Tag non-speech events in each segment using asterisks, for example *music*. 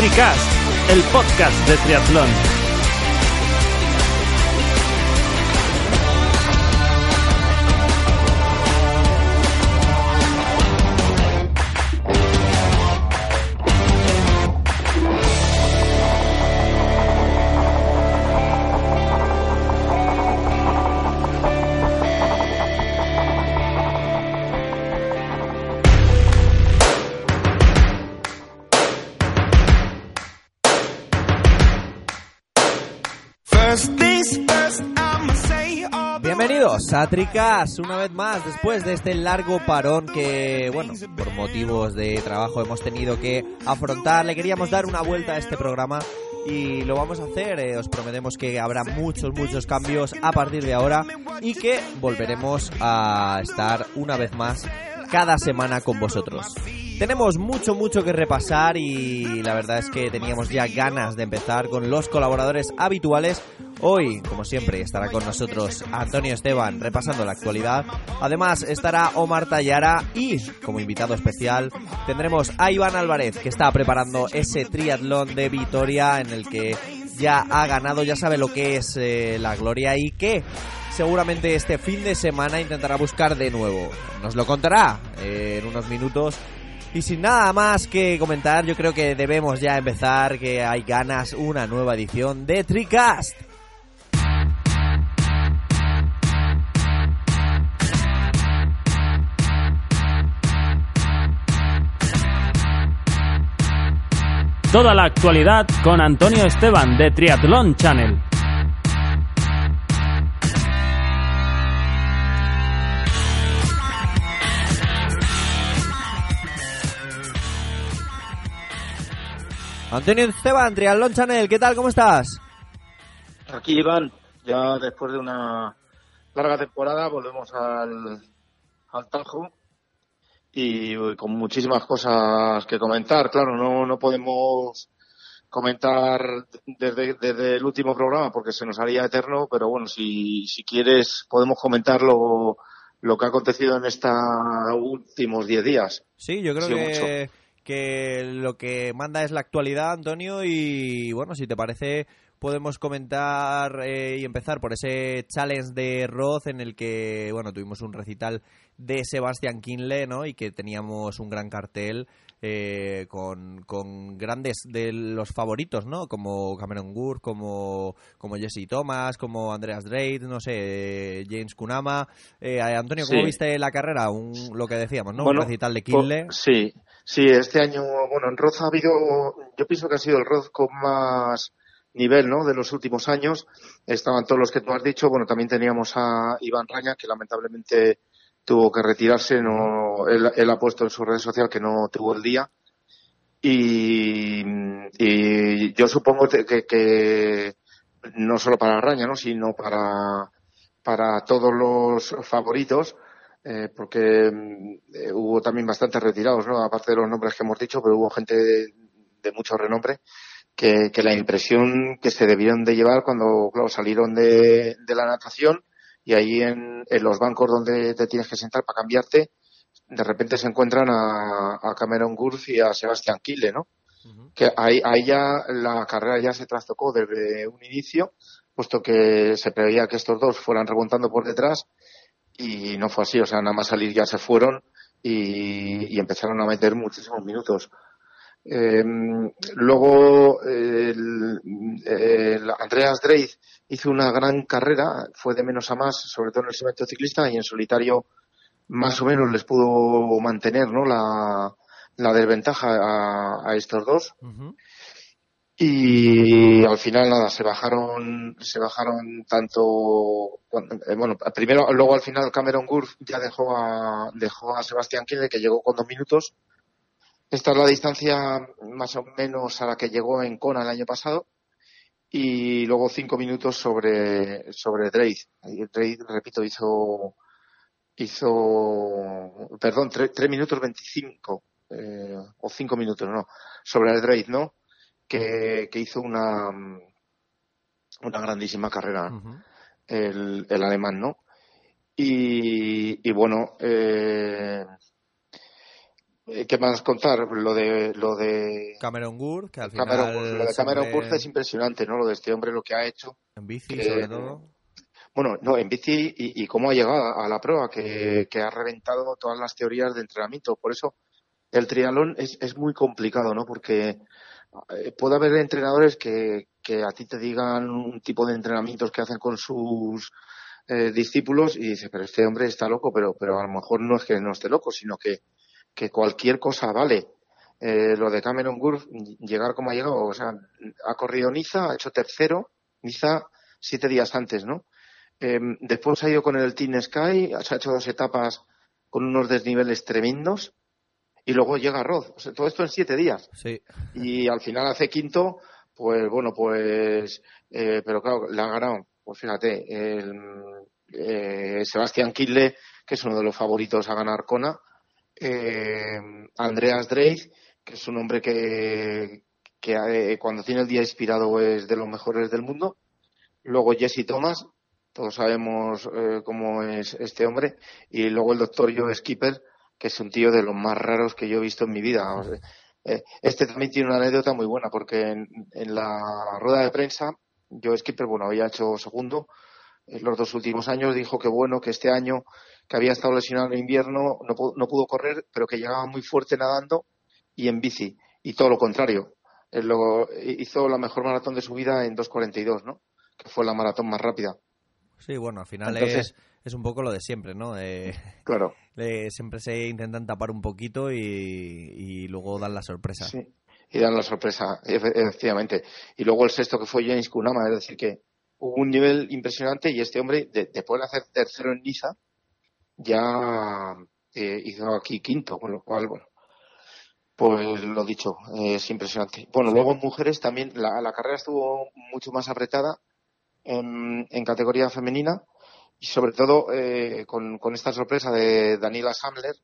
Tricast, el podcast de triatlón. Bienvenidos a Tricas una vez más después de este largo parón que, bueno, por motivos de trabajo hemos tenido que afrontar. Le queríamos dar una vuelta a este programa y lo vamos a hacer. Eh, os prometemos que habrá muchos, muchos cambios a partir de ahora y que volveremos a estar una vez más cada semana con vosotros. Tenemos mucho, mucho que repasar y la verdad es que teníamos ya ganas de empezar con los colaboradores habituales. Hoy, como siempre, estará con nosotros Antonio Esteban repasando la actualidad. Además, estará Omar Tallara y, como invitado especial, tendremos a Iván Álvarez, que está preparando ese triatlón de Vitoria en el que ya ha ganado, ya sabe lo que es eh, la gloria y que seguramente este fin de semana intentará buscar de nuevo. Nos lo contará eh, en unos minutos. Y sin nada más que comentar, yo creo que debemos ya empezar, que hay ganas una nueva edición de Tricast. Toda la actualidad con Antonio Esteban de Triathlon Channel. Antonio Esteban, Triathlon Channel, ¿qué tal? ¿Cómo estás? Aquí Iván, ya después de una larga temporada volvemos al, al Tajo y con muchísimas cosas que comentar. Claro, no, no podemos comentar desde, desde el último programa porque se nos haría eterno, pero bueno, si, si quieres podemos comentar lo, lo que ha acontecido en estos últimos 10 días. Sí, yo creo que, que lo que manda es la actualidad, Antonio, y bueno, si te parece, podemos comentar eh, y empezar por ese challenge de Roth en el que, bueno, tuvimos un recital de Sebastián Kinle, ¿no? Y que teníamos un gran cartel eh, con, con grandes de los favoritos, ¿no? Como Cameron Gour, como, como Jesse Thomas, como Andreas Drake, no sé, eh, James Kunama. Eh, Antonio, ¿cómo Sí. viste la carrera? Un, lo que decíamos, ¿no? Bueno, un recital de Kinle. Sí, sí, este año, bueno, en Roth ha habido, yo pienso que ha sido el Roth con más nivel, ¿no? De los últimos años. Estaban todos los que tú has dicho. Bueno, también teníamos a Iván Raña, que lamentablemente tuvo que retirarse. No, él, él ha puesto en su red social que no tuvo el día. Y, y yo supongo que, que- no solo para Raña, ¿no? Sino para, para todos los favoritos eh, porque eh, hubo también bastantes retirados, ¿no? Aparte de los nombres que hemos dicho, pero hubo gente de, de mucho renombre que, que la impresión que se debieron de llevar cuando, claro, salieron de, de la natación y ahí en, en los bancos donde te tienes que sentar para cambiarte, de repente se encuentran a, a Cameron Gurf y a Sebastián Kille, ¿no? Que ahí, ahí ya la carrera ya se trastocó desde un inicio, puesto que se preveía que estos dos fueran remontando por detrás y no fue así, o sea, nada más salir ya se fueron y, y empezaron a meter muchísimos minutos. Eh, luego, el, el Andreas Dreid hizo una gran carrera, fue de menos a más, sobre todo en el segmento ciclista, y en solitario más o menos les pudo mantener ¿no? la, la desventaja a, a estos dos. Y al final nada, se bajaron, se bajaron tanto, eh, bueno, primero, luego al final Cameron Gurf ya dejó a, dejó a Sebastián Kiel que llegó con dos minutos. Esta es la distancia más o menos a la que llegó en Kona el año pasado. Y luego cinco minutos sobre, sobre Drake. Drake, repito, hizo, hizo, perdón, tre- tres minutos veinticinco, eh, o cinco minutos, no, sobre el Drake, ¿no? que, que hizo una, una grandísima carrera el, el alemán, ¿no? Y, y bueno, eh, ¿qué más contar? Lo de lo de Cameron Gour, que al final Cameron, lo de Cameron Wurz es impresionante, ¿no? Lo de este hombre, lo que ha hecho. en bici que- sobre todo. Bueno, no, en bici y, y cómo ha llegado a la prueba, que, que ha reventado todas las teorías de entrenamiento. Por eso el triatlón es, es muy complicado, ¿no? Porque eh, puede haber entrenadores que, que a ti te digan un tipo de entrenamientos que hacen con sus eh, discípulos y dices, pero este hombre está loco, pero, pero a lo mejor no es que no esté loco, sino que, que cualquier cosa vale. Eh, lo de Cameron Gurf, llegar como ha llegado, o sea, ha corrido Niza, ha hecho tercero, Niza siete días antes, ¿no? Eh, después ha ido con el Team Sky, se ha hecho dos etapas con unos desniveles tremendos y luego llega Roth. O sea, todo esto en siete días. Sí, Y al final hace quinto, pues bueno, pues, eh, pero claro, le ha ganado, pues fíjate, el, eh, Sebastián Kille, que es uno de los favoritos a ganar Kona, eh, Andreas Dreid, que es un hombre que, que eh, cuando tiene el día inspirado es de los mejores del mundo. Luego Jesse Thomas, todos sabemos eh, cómo es este hombre. Y luego el doctor Joe Skipper, que es un tío de los más raros que yo he visto en mi vida. Eh, este también tiene una anécdota muy buena, porque en, en la rueda de prensa, Joe Skipper, bueno, había hecho segundo en los dos últimos años, dijo que bueno, que este año, que había estado lesionado en invierno, no, no pudo correr, pero que llegaba muy fuerte nadando y en bici. Y todo lo contrario. Él lo- hizo la mejor maratón de su vida en 2.42, ¿no? Que fue la maratón más rápida. sí, bueno, al final Entonces- es, es un poco lo de siempre, ¿no? Eh, Claro. *laughs* eh, siempre se intentan tapar un poquito y, y luego dan la sorpresa. Sí. Y dan la sorpresa, efe- efectivamente. Y luego el sexto que fue James Kunama, es decir, que hubo un nivel impresionante y este hombre, de- después de hacer tercero en Niza, ya eh, hizo aquí quinto, con lo cual, bueno, pues lo dicho, eh, es impresionante. Bueno, luego en mujeres también la, la carrera estuvo mucho más apretada en, en categoría femenina y sobre todo eh, con, con esta sorpresa de Daniela Samler,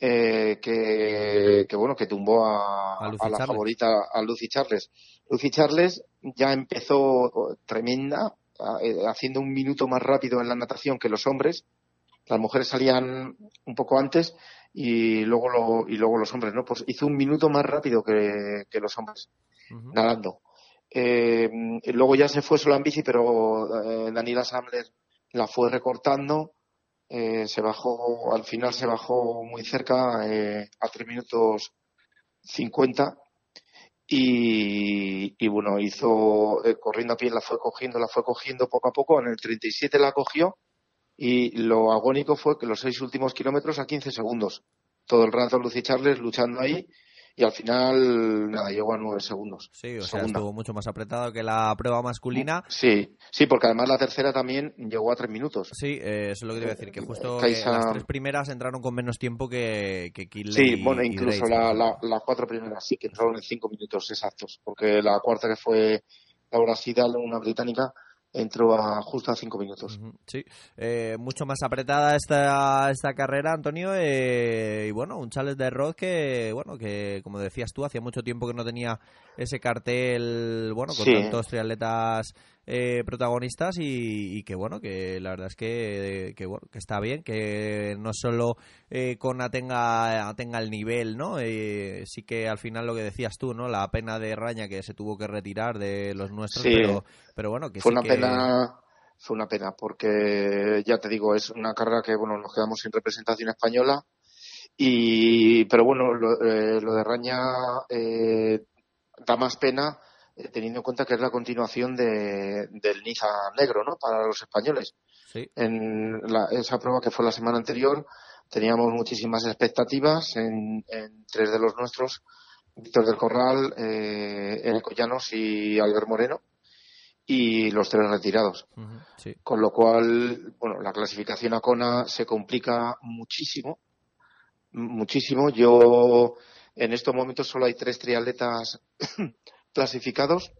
eh, que, que bueno, que tumbó a, A la Charles. favorita, a Lucy Charles. Lucy Charles ya empezó tremenda, a- eh, haciendo un minuto más rápido en la natación que los hombres. Las mujeres salían un poco antes y luego lo, y luego los hombres, ¿no? Pues hizo un minuto más rápido que, que los hombres Ujú. nadando. Eh, y luego ya se fue sola en bici, pero eh, Daniela Samler la fue recortando. eh, se bajó, al final se bajó muy cerca, eh, a 3 minutos 50. Y, y bueno, hizo, eh, corriendo a pie, la fue cogiendo, la fue cogiendo poco a poco. En el 37 la cogió. Y lo agónico fue que los seis últimos kilómetros a 15 segundos. Todo el rato Lucy Charles luchando ahí. Y al final, nada, llegó a 9 segundos. Sí, o sea, Segunda. estuvo mucho más apretado que la prueba masculina. Sí, sí, porque además la tercera también llegó a tres minutos. Sí, eh, eso es lo que te iba a decir, que justo que Kaisa- las tres primeras entraron con menos tiempo que, que Kinley Sí, y- bueno, incluso Drake, la, la- las cuatro primeras sí que entraron en cinco minutos exactos, porque la cuarta que fue Laura Sidal, una británica, entró a justo a cinco minutos. Sí, Eh, mucho más apretada esta, esta carrera, Antonio, eh, y bueno, un Charles de Roth que, bueno, que como decías tú, hacía mucho tiempo que no tenía ese cartel, bueno, con Sí. tantos triatletas eh, protagonistas y, y que, bueno, que la verdad es que, que, bueno, que está bien, que no solo eh, Kona tenga, tenga el nivel, ¿no? Eh, sí que al final lo que decías tú, ¿no? La pena de Raña que se tuvo que retirar de los nuestros, Sí. pero, pero bueno, que Fue sí una que... pena, fue una pena porque ya te digo es una carrera que bueno nos quedamos sin representación española y pero bueno lo, eh, de Raña eh, da más pena eh, teniendo en cuenta que es la continuación de, del Niza negro no para los españoles Sí. en la- esa prueba que fue la semana anterior teníamos muchísimas expectativas en, en tres de los nuestros Víctor del Corral eh, Llanos y Albert Moreno y los tres retirados Sí. con lo cual, bueno, la clasificación a Kona se complica muchísimo, muchísimo. Yo, en estos momentos solo hay tres triatletas clasificados,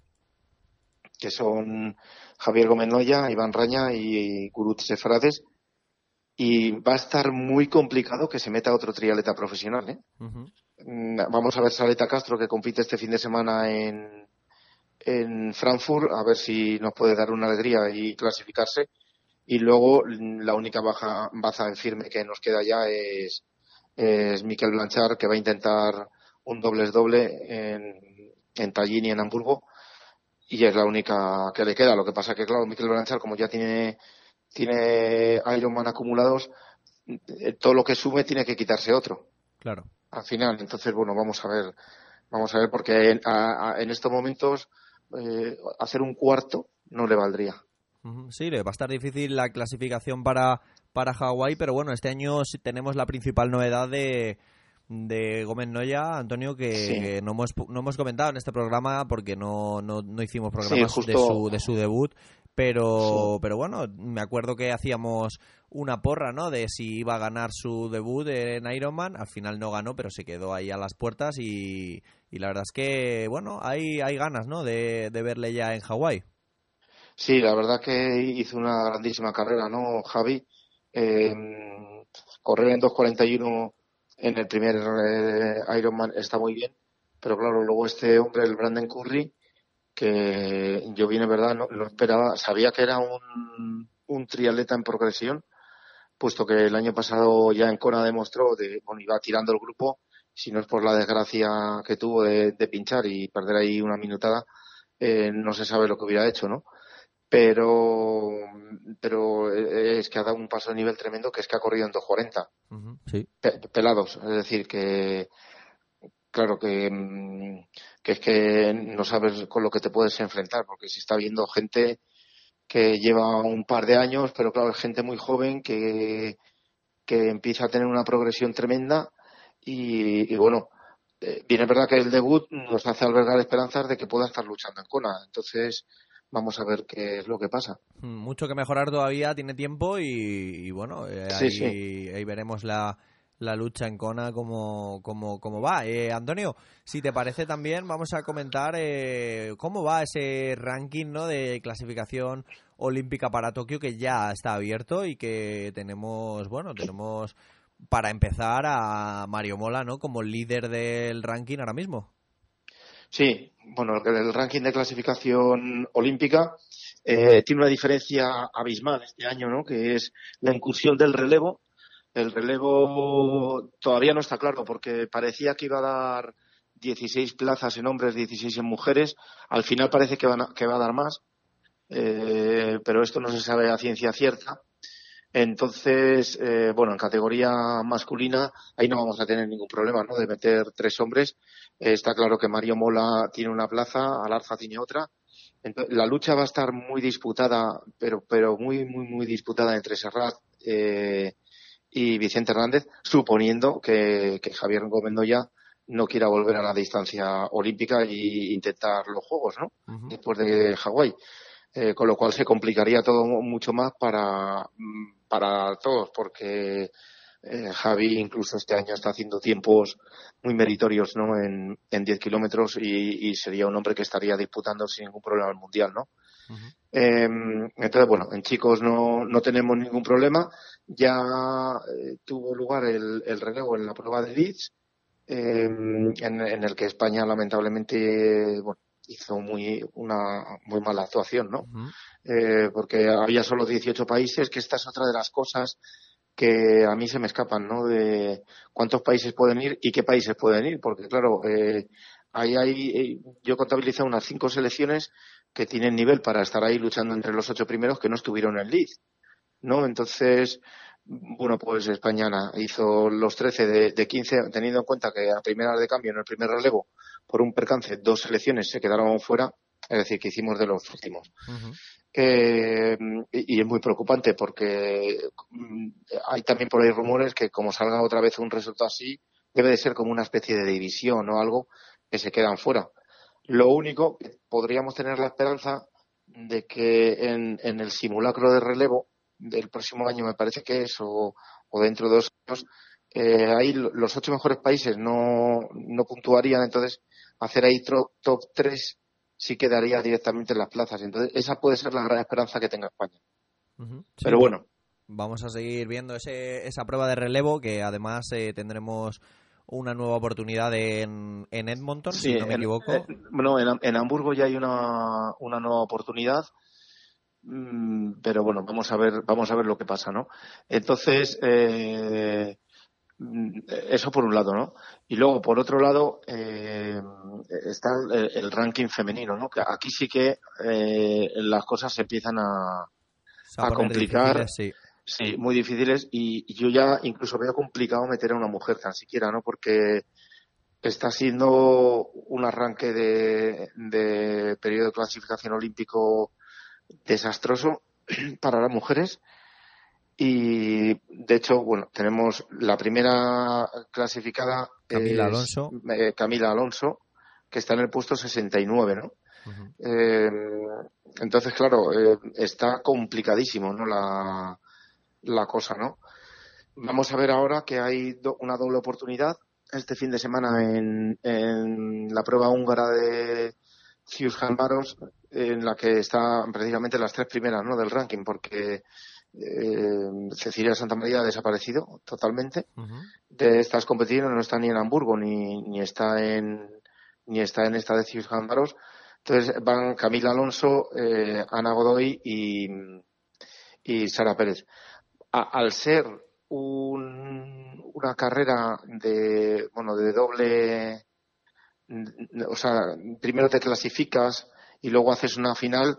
que son Javier Gómez Noya, Iván Raña y Gurut Sefrades, y va a estar muy complicado que se meta otro triatleta profesional, ¿eh? Mm, Vamos a ver Saleta Castro, que compite este fin de semana en, en Frankfurt, a ver si nos puede dar una alegría y clasificarse. Y luego mm, la única baja, baza en firme que nos queda ya es, es Miquel Blanchard, que va a intentar un dobles doble en, en Tallinn y en Hamburgo. Y es la única que le queda. Lo que pasa que, claro, Miquel Blanchard, como ya tiene, tiene Ironman acumulados, eh, todo lo que sube tiene que quitarse otro Claro. al final. Entonces, bueno, vamos a ver, vamos a ver, porque en, a- a- en estos momentos eh, hacer un cuarto no le valdría. Sí, le va a estar difícil la clasificación para, para Hawái, pero bueno, este año tenemos la principal novedad de, de Gómez Noya, Antonio, que, Sí. que no, hemos, no hemos comentado en este programa porque no, no, no hicimos programas justo- de, su, de su debut. Pero, Sí. pero bueno, me acuerdo que hacíamos una porra, ¿no? De si iba a ganar su debut en Ironman. Al final no ganó, pero se quedó ahí a las puertas y, y la verdad es que, bueno, hay, hay ganas, ¿no? De, de verle ya en Hawái. Sí, la verdad que hizo una grandísima carrera, ¿no, Javi? Eh, correr en 2.41 en el primer eh, Ironman está muy bien, pero claro, luego este hombre, el Brandon Curry, que yo vine, ¿verdad? No, no esperaba, sabía que era un, un triatleta en progresión, puesto que el año pasado ya en Kona demostró, de, bueno, iba tirando el grupo, si no es por la desgracia que tuvo de, de pinchar y perder ahí una minutada, eh, no se sabe lo que hubiera hecho, ¿no? Pero, pero eh, es que ha dado un paso de nivel tremendo que es que ha corrido en 2.40 Ujú, Sí. pe- pelados, es decir, que claro que, mm, que es que no sabes con lo que te puedes enfrentar, porque se está viendo gente que lleva un par de años, pero claro, es gente muy joven que, que empieza a tener una progresión tremenda y, y bueno, eh, bien es verdad que el debut nos hace albergar esperanzas de que pueda estar luchando en Kona, entonces vamos a ver qué es lo que pasa. Mm, Mucho que mejorar todavía, tiene tiempo y, y bueno, eh, Sí, ahí, sí. ahí veremos la, la lucha en Kona cómo, cómo, cómo va. Eh, Antonio, si te parece también, vamos a comentar eh, cómo va ese ranking ¿no? de clasificación olímpica para Tokio que ya está abierto y que tenemos, bueno, tenemos para empezar a Mario Mola ¿no? como líder del ranking ahora mismo. Sí, bueno, el, ranking de clasificación olímpica eh, tiene una diferencia abismal este año, ¿no? Que es la incursión del relevo. El relevo todavía no está claro porque parecía que iba a dar 16 plazas en hombres, 16 en mujeres. Al final parece que, van a- que va a dar más, eh, pero esto no se sabe a ciencia cierta. Entonces, eh, bueno, en categoría masculina, ahí no vamos a tener ningún problema, ¿no? De meter tres hombres. Eh, está claro que Mario Mola tiene una plaza, Alarza tiene otra. Entonces, la lucha va a estar muy disputada, pero, pero muy, muy, muy disputada entre Serrat eh, y Vicente Hernández, suponiendo que, que Javier Gómez Noya no quiera volver a la distancia olímpica e intentar los Juegos, ¿no? Después de Hawái. Eh, con lo cual se complicaría todo mucho más para, mm, para todos, porque eh, Javi incluso este año está haciendo tiempos muy meritorios ¿no? en, en 10 kilómetros y, y sería un hombre que estaría disputando sin ningún problema el mundial. ¿no? Eh, entonces, bueno, en chicos no, no tenemos ningún problema. Ya eh, tuvo lugar el, el relevo en la prueba de Leeds, eh, en, en el que España lamentablemente bueno, hizo muy una muy mala actuación, ¿no? Eh, porque había solo 18 países, que esta es otra de las cosas que a mí se me escapan, ¿no? De cuántos países pueden ir y qué países pueden ir, porque claro, eh, ahí hay, eh, yo contabilizo unas cinco selecciones, que tienen nivel para estar ahí luchando entre los ocho primeros que no estuvieron en lead, ¿no? Entonces, bueno, pues España hizo los 13 de, de 15, teniendo en cuenta que a primera de cambio en el primer relevo, por un percance, dos selecciones se quedaron fuera, es decir, que hicimos de los últimos. Eh, y, y es muy preocupante porque mm, hay también por ahí rumores que como salga otra vez un resultado así, debe de ser como una especie de división o algo que se quedan fuera. Lo único que podríamos tener la esperanza de que en, en el simulacro de relevo del próximo año, me parece que es, o, o dentro de dos años, eh, ahí lo- los ocho mejores países no, no puntuarían, entonces hacer ahí tro- top 3 sí quedaría directamente en las plazas. Entonces, esa puede ser la gran esperanza que tenga España. Pero bueno, Vamos a seguir viendo ese, esa prueba de relevo que además eh, tendremos una nueva oportunidad en, en Edmonton, si no me en, equivoco. eh, bueno, en, en Hamburgo ya hay una, una nueva oportunidad, mm, pero bueno, vamos a ver, vamos a ver lo que pasa, ¿no? Entonces, eh, eso por un lado, ¿no? Y luego, por otro lado, eh, está el, el ranking femenino, ¿no? Que aquí sí que eh, las cosas se empiezan a, complicar. difíciles, sí. Sí, muy difíciles y y yo ya incluso veo complicado meter a una mujer tan siquiera, ¿no? Porque está siendo un arranque de, de periodo de clasificación olímpico desastroso *clears throat* para las mujeres y de hecho, bueno, tenemos la primera clasificada Camila es, Alonso. eh, Camila Alonso, que está en el puesto 69, ¿no? Ujú. Eh, entonces, claro, eh, está complicadísimo, ¿no? La, la cosa, ¿no? Vamos a ver ahora que hay do- una doble oportunidad este fin de semana en, en la prueba húngara de Cius Baros, en la que están precisamente las tres primeras, ¿no? Del ranking, porque eh, Cecilia Santamaría ha desaparecido totalmente Ujú. de estas competiciones no está ni en Hamburgo ni, ni está en ni está en esta de Cius Baros. Entonces van Camila Alonso, eh, Ana Godoy y, y Sara Pérez. A- al ser un- una carrera de bueno de doble o sea primero te clasificas y luego haces una final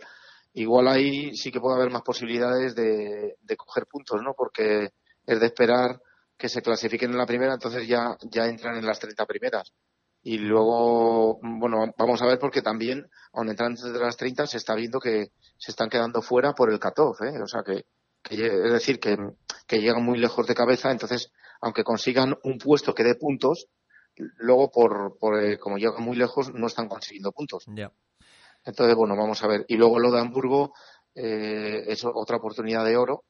igual ahí sí que puede haber más posibilidades de, de coger puntos no porque es de esperar que se clasifiquen en la primera entonces ya ya entran en las 30 primeras y luego bueno vamos a ver porque también aun entran entre las 30 se está viendo que se están quedando fuera por el 14 ¿eh? o sea que, que es decir que, que llegan muy lejos de cabeza entonces aunque consigan un puesto que dé puntos luego por, por eh, como llegan muy lejos no están consiguiendo puntos Ya. Entonces, bueno, vamos a ver. Y luego lo de Hamburgo eh, es otra oportunidad de oro.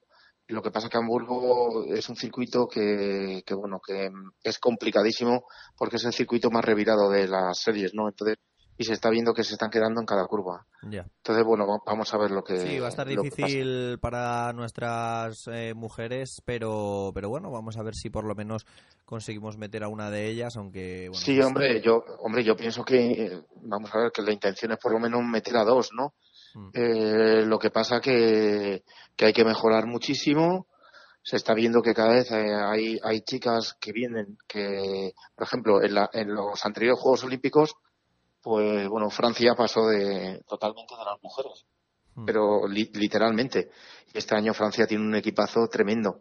Lo que pasa que Hamburgo es un circuito que, que, bueno, que es complicadísimo porque es el circuito más revirado de las series, ¿no? Entonces, y se está viendo que se están quedando en cada curva. Ya. Entonces, bueno, va- vamos a ver lo que. Sí, va a estar difícil para nuestras eh, mujeres, pero, pero bueno, vamos a ver si por lo menos conseguimos meter a una de ellas, aunque bueno, Sí, pues, hombre, yo, hombre, yo pienso que, eh, vamos a ver, que la intención es por lo menos meter a dos, ¿no? Mm. Eh, lo que pasa que, que hay que mejorar muchísimo. Se está viendo que cada vez eh, hay, hay chicas que vienen, que, por ejemplo, en, la- en los anteriores Juegos Olímpicos, pues bueno, Francia pasó de totalmente de las mujeres, Mm. pero li- literalmente. Este año Francia tiene un equipazo tremendo.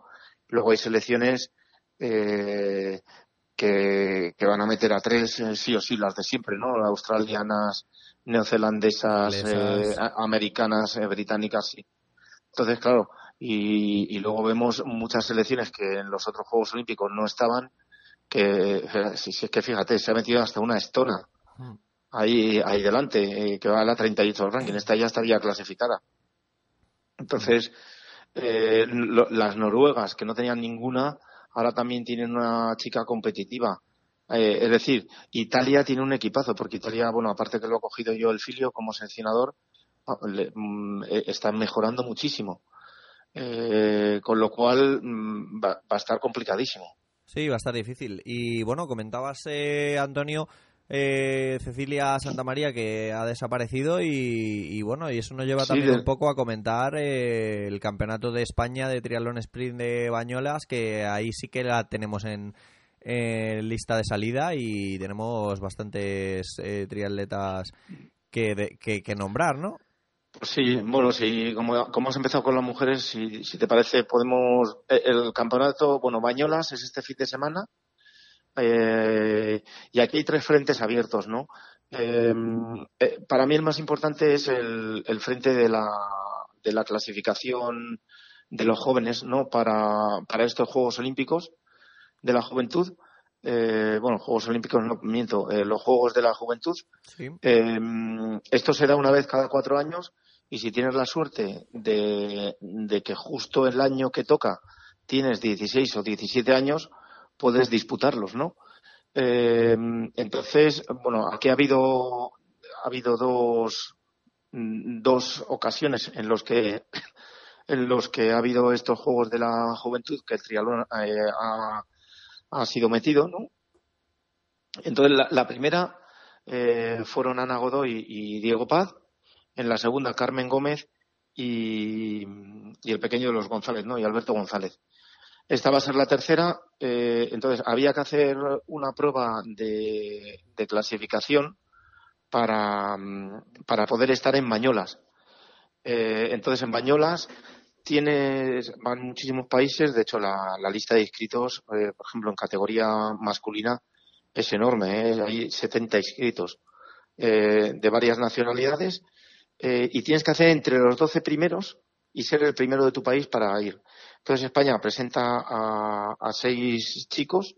Luego hay selecciones eh, que, que van a meter a tres, eh, sí o sí, las de siempre, ¿no? Australianas, neozelandesas, eh, americanas, eh, británicas, sí. Entonces, claro, y, y luego vemos muchas selecciones que en los otros Juegos Olímpicos no estaban, que, si, si es que fíjate, se ha metido hasta una estona Mm. Ahí, ahí delante, eh, que va a la 38 del ranking, esta ya estaría clasificada. Entonces, eh, lo- las noruegas, que no tenían ninguna, ahora también tienen una chica competitiva. Eh, es decir, Italia tiene un equipazo, porque Italia, bueno, aparte que lo he cogido yo el filio como seleccionador, ah, le- mm, eh, están mejorando muchísimo. Eh, con lo cual mm, va, va a estar complicadísimo. Sí, va a estar difícil. Y bueno, comentabas, eh, Antonio, eh, Cecilia Santamaría que ha desaparecido y, y bueno, y eso nos lleva Sí, también de- un poco a comentar eh, el campeonato de España de triatlón sprint de Bañolas, que ahí sí que la tenemos en, en lista de salida y tenemos bastantes eh, triatletas que, de- que, que nombrar, ¿no? Sí, bueno, sí, como, como has empezado con las mujeres, si, si te parece, podemos. eh, El campeonato, bueno, Bañolas es este fin de semana. Eh, y aquí hay tres frentes abiertos, ¿no? Eh, eh, para mí el más importante es el, el frente de la, de la clasificación de los jóvenes, ¿no? Para, para estos Juegos Olímpicos de la Juventud. Eh, bueno, Juegos Olímpicos, no miento, eh, los Juegos de la Juventud. Sí. Eh, esto se da una vez cada cuatro años y si tienes la suerte de, de que justo el año que toca tienes 16 o 17 años, puedes disputarlos, ¿no? Eh, entonces, bueno, aquí ha habido, ha habido dos, mm, dos ocasiones en los que *coughs* en los que ha habido estos Juegos de la Juventud que el triatlón eh, ha, ha sido metido, ¿no? Entonces, la, la primera eh, fueron Ana Godoy y Diego Paz, en la segunda Carmen Gómez y, y el pequeño de los González, ¿no? Y Alberto González. Esta va a ser la tercera, eh, entonces había que hacer una prueba de, clasificación para, mm, para poder estar en Bañolas. Eh, entonces, en Bañolas tienes, van muchísimos países, de hecho la, lista de inscritos, eh, por ejemplo, en categoría masculina es enorme, ¿eh? hay 70 inscritos eh, de varias nacionalidades y tienes que hacer entre los 12 primeros y ser el primero de tu país para ir. Entonces España presenta a, a seis chicos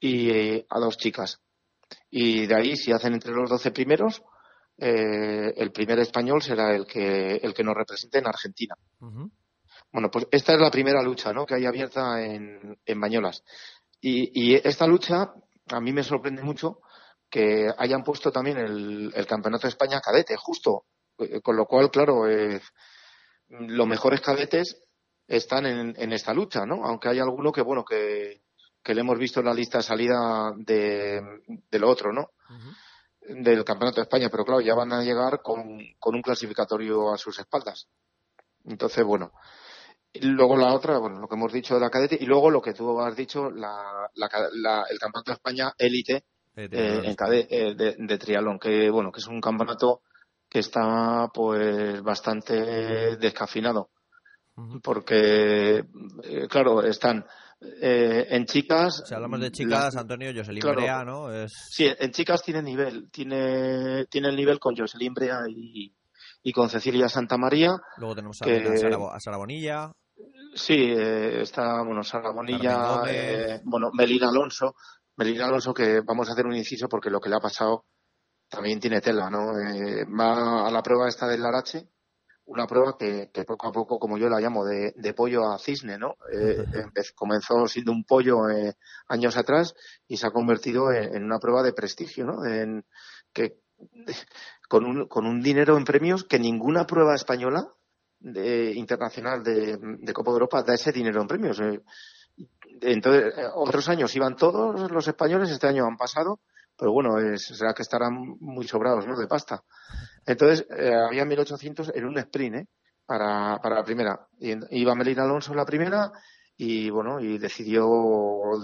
y eh, a dos chicas. Y de ahí, si hacen entre los 12 primeros, eh, el primer español será el que, el que nos represente en Argentina. Bueno, pues esta es la primera lucha ¿no? que hay abierta en, en Bañolas. Y, y esta lucha a mí me sorprende mucho que hayan puesto también el, el Campeonato de España cadete, justo. Eh, Con lo cual, claro, eh, los mejores cadetes están en, en esta lucha, ¿no? Aunque hay alguno que, bueno, que, que le hemos visto en la lista de salida de, de lo otro, ¿no? Del Campeonato de España, pero claro, ya van a llegar con, con un clasificatorio a sus espaldas. Entonces, bueno. Y Luego la otra, bueno, lo que hemos dicho de la cadete, y luego lo que tú has dicho, la, la, la- el Campeonato de España élite Eh, eh, de, de triatlón, que bueno, que es un campeonato que está pues bastante descafinado. Porque eh, claro, están eh, en chicas. Si hablamos de la- chicas, Antonio, Jocelyn claro. Brea, ¿no? Es... Sí, en chicas tiene nivel, tiene, tiene el nivel con Jocelyn Brea y, y con Cecilia Santamaría. Luego tenemos a, que- a Sara, Bo- a Sara Bonilla. Sí, eh, está, bueno, Sara Bonilla, eh, bueno, Melina Alonso. Melina Alonso, que vamos a hacer un inciso porque lo que le ha pasado también tiene tela, ¿no? Eh, va a la prueba esta del Larache, una prueba que, que poco a poco, como yo la llamo, de, de pollo a cisne, ¿no? *laughs* Eh, comenzó siendo un pollo eh, años atrás y se ha convertido en, en una prueba de prestigio, ¿no? En, que, *laughs* con, un, con un dinero en premios que ninguna prueba española de, internacional de, de Copa de Europa da ese dinero en premios. Eh, Entonces, eh, otros años iban todos los españoles, este año han pasado, pero bueno, es, será que estarán muy sobrados, ¿no? De pasta. Entonces, eh, había 1800 en un sprint, ¿eh? Para, para la primera. Y, iba Melina Alonso en la primera y bueno, y decidió,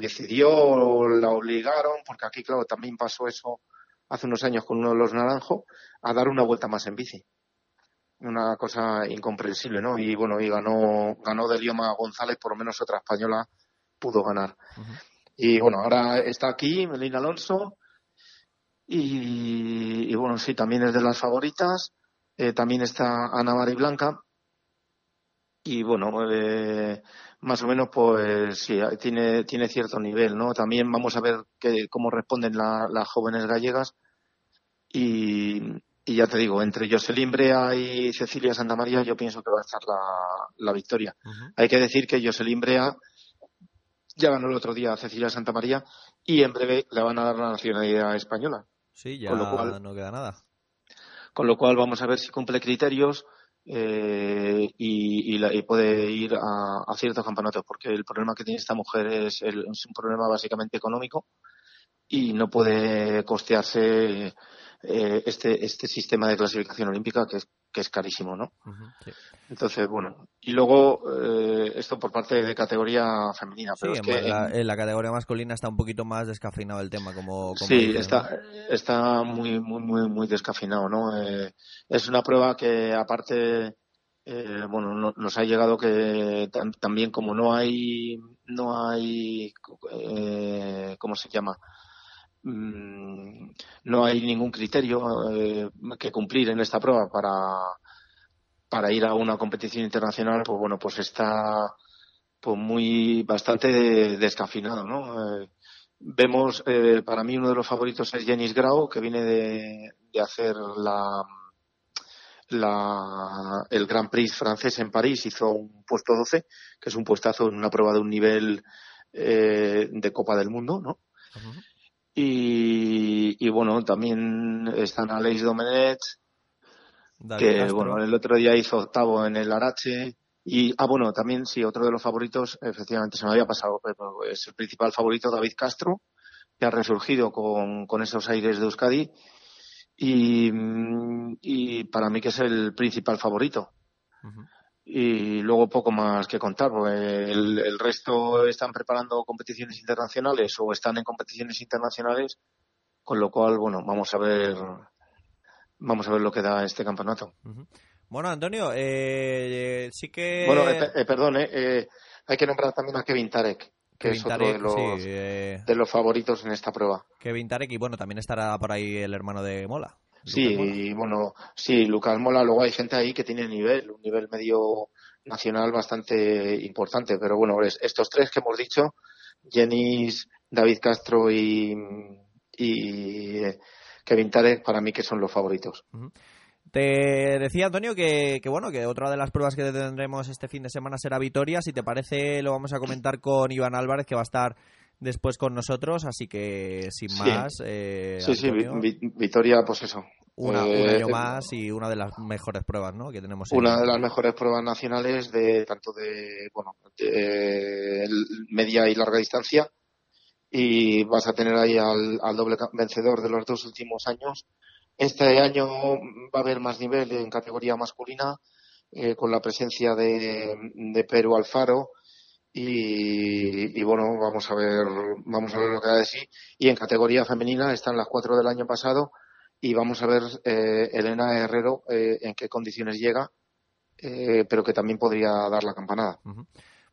decidió, la obligaron, porque aquí, claro, también pasó eso hace unos años con uno de los naranjo, a dar una vuelta más en bici una cosa incomprensible, ¿no? Y bueno, y ganó, ganó Delioma González, por lo menos otra española pudo ganar. Y bueno, ahora está aquí Melina Alonso y, y bueno, sí, también es de las favoritas. Eh, también está Ana Mari Blanca y bueno, eh, más o menos pues sí, tiene, tiene cierto nivel, ¿no? También vamos a ver que, cómo responden la- las jóvenes gallegas y, y ya te digo, entre Jocelyn Brea y Cecilia Santamaría yo pienso que va a estar la, la victoria. Hay que decir que Jocelyn Brea ya ganó el otro día a Cecilia Santamaría y en breve le van a dar la nacionalidad española. Sí, ya Con lo cual- no queda nada. Con lo cual vamos a ver si cumple criterios eh, y, y la- y puede ir a, a ciertos campeonatos, porque el problema que tiene esta mujer es, el- es un problema básicamente económico y no puede costearse eh, este, este sistema de clasificación olímpica que es que es carísimo, ¿no? Sí. Entonces, bueno, y luego eh, esto por parte de categoría femenina, Sí, pero es en, que la, en la categoría masculina está un poquito más descafeinado el tema, como, como Sí, dices, está, está muy, muy, muy, muy descafeinado, ¿no? Eh, es una prueba que aparte, eh, bueno, no- nos ha llegado que tam- también como no hay, no hay, eh, ¿cómo se llama? Mm, no hay ningún criterio eh, que cumplir en esta prueba para, para ir a una competición internacional, pues bueno, pues está pues muy bastante descafeinado, ¿no? Eh, vemos, eh, para mí uno de los favoritos es Jenis Grau, que viene de, hacer la, la, el Grand Prix francés en París, hizo un puesto 12, que es un puestazo en una prueba de un nivel eh, de Copa del Mundo, ¿no? Y, y bueno, también están Aleix Domenech, David que Castro. bueno, el otro día hizo octavo en el Arache. Y, ah, bueno, también sí, otro de los favoritos, efectivamente se me había pasado, pero es el principal favorito, David Castro, que ha resurgido con, con esos aires de Euskadi. Y, y para mí que es el principal favorito. Y luego poco más que contar, porque el, el resto están preparando competiciones internacionales o están en competiciones internacionales, con lo cual, bueno, vamos a ver, vamos a ver lo que da este campeonato. Bueno, Antonio, eh, sí que... Bueno, eh, eh, perdón, eh, eh, hay que nombrar también a Kevin Tarek, que Kevin es otro Tarek, de los, sí, eh, de los favoritos en esta prueba. Kevin Tarek, y bueno, también estará por ahí el hermano de Mola. Sí, Lucas Mola. y bueno, sí, Lucas Mola, luego hay gente ahí que tiene nivel, un nivel medio nacional bastante importante, pero bueno, es- estos tres que hemos dicho, Jenis, David Castro y, y eh, Kevin Tarek, para mí que son los favoritos. Te decía, Antonio, que, que bueno, que otra de las pruebas que tendremos este fin de semana será Vitoria. Si te parece, lo vamos a comentar con Iván Álvarez, que va a estar después con nosotros. Así que, sin Sí. más, eh, Sí, sí, Vi- Antonio, Vi- Vitoria, pues eso. una, Eh, un año más y una de las mejores pruebas ¿no? que tenemos. en- una de las mejores pruebas nacionales de tanto de bueno de el- media y larga distancia y vas a tener ahí al, al doble vencedor de los dos últimos años este año va a haber más nivel en categoría masculina eh, con la presencia de, de Perú Alfaro y, bueno vamos a ver vamos a ver lo que da de sí y en categoría femenina están las cuatro del año pasado y vamos a ver eh, Elena Herrero eh, en qué condiciones llega, eh, pero que también podría dar la campanada.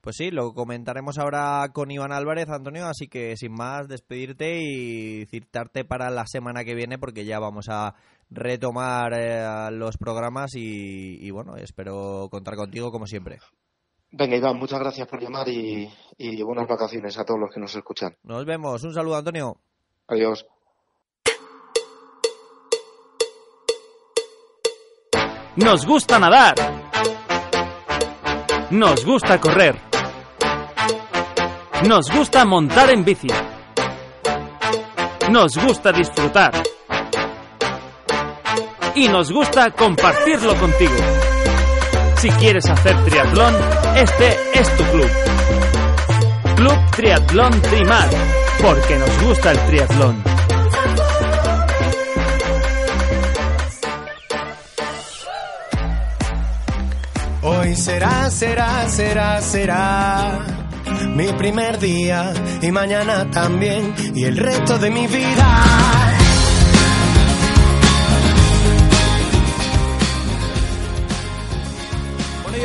Pues sí, lo comentaremos ahora con Iván Álvarez, Antonio, así que sin más, despedirte y citarte para la semana que viene porque ya vamos a retomar eh, los programas y, y bueno, espero contar contigo como siempre. Venga, Iván, muchas gracias por llamar y, y buenas vacaciones a todos los que nos escuchan. Nos vemos, un saludo Antonio. Adiós. Nos gusta nadar. Nos gusta correr. Nos gusta montar en bici. Nos gusta disfrutar. Y nos gusta compartirlo contigo. Si quieres hacer triatlón, este es tu club. Club Triatlón Trimar, porque nos gusta el triatlón. Hoy será, será, será, será mi primer día y mañana también y el resto de mi vida.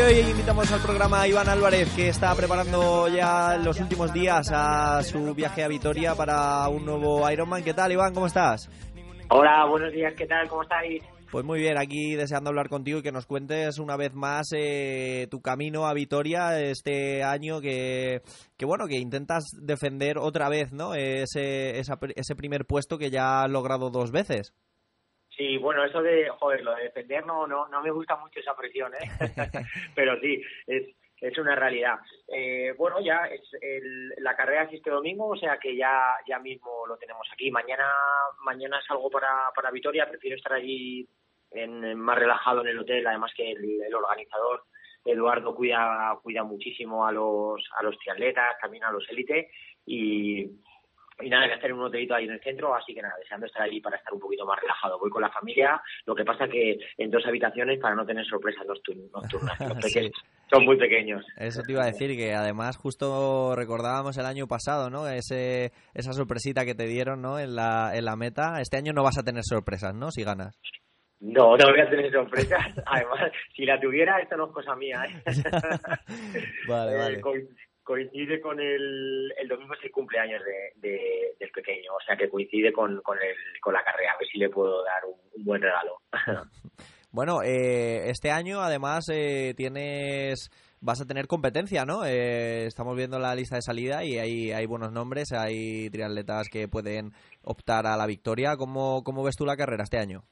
Hoy invitamos al programa a Iván Álvarez, que está preparando ya los últimos días a su viaje a Vitoria para un nuevo Ironman. ¿Qué tal, Iván? ¿Cómo estás? Hola, buenos días, ¿qué tal? ¿Cómo estáis? Pues muy bien, aquí deseando hablar contigo y que nos cuentes una vez más eh, tu camino a Vitoria este año que, que bueno, que intentas defender otra vez, ¿no? Ese, esa- ese primer puesto que ya has logrado dos veces. Sí, bueno, eso de, joder, lo de defender no, no, no me gusta mucho esa presión, ¿eh? *laughs* Pero sí, es, es una realidad. Eh, bueno, ya es el- la carrera es este domingo, o sea que ya, ya mismo lo tenemos aquí. Mañana, mañana salgo para, para Vitoria, prefiero estar allí en, en más relajado en el hotel, además que el, el organizador Eduardo cuida, cuida muchísimo a los, a los triatletas, también a los élite y y nada, voy a hacer un hotelito ahí en el centro, así que nada, deseando estar allí para estar un poquito más relajado. Voy con la familia, lo que pasa que en dos habitaciones para no tener sorpresas nocturnas. Los *laughs* pequeños son muy pequeños. Eso te iba a decir, que además justo recordábamos el año pasado, ¿no? Ese, esa sorpresita que te dieron, ¿no? En la, en la meta. Este año no vas a tener sorpresas, ¿no? Si ganas. No, no voy a tener sorpresas. *laughs* Además, si la tuviera, esto no es cosa mía. ¿eh? *laughs* vale, vale. Eh, coincide con el, el domingo es el cumpleaños de, del pequeño, o sea que coincide con, con, el, con la carrera, a ver si le puedo dar un, buen regalo. *laughs* *laughs* bueno, eh, este año además eh, tienes vas a tener competencia, ¿no? Eh, estamos viendo la lista de salida y hay, hay buenos nombres, hay triatletas que pueden optar a la victoria. ¿Cómo, cómo ves tú la carrera este año?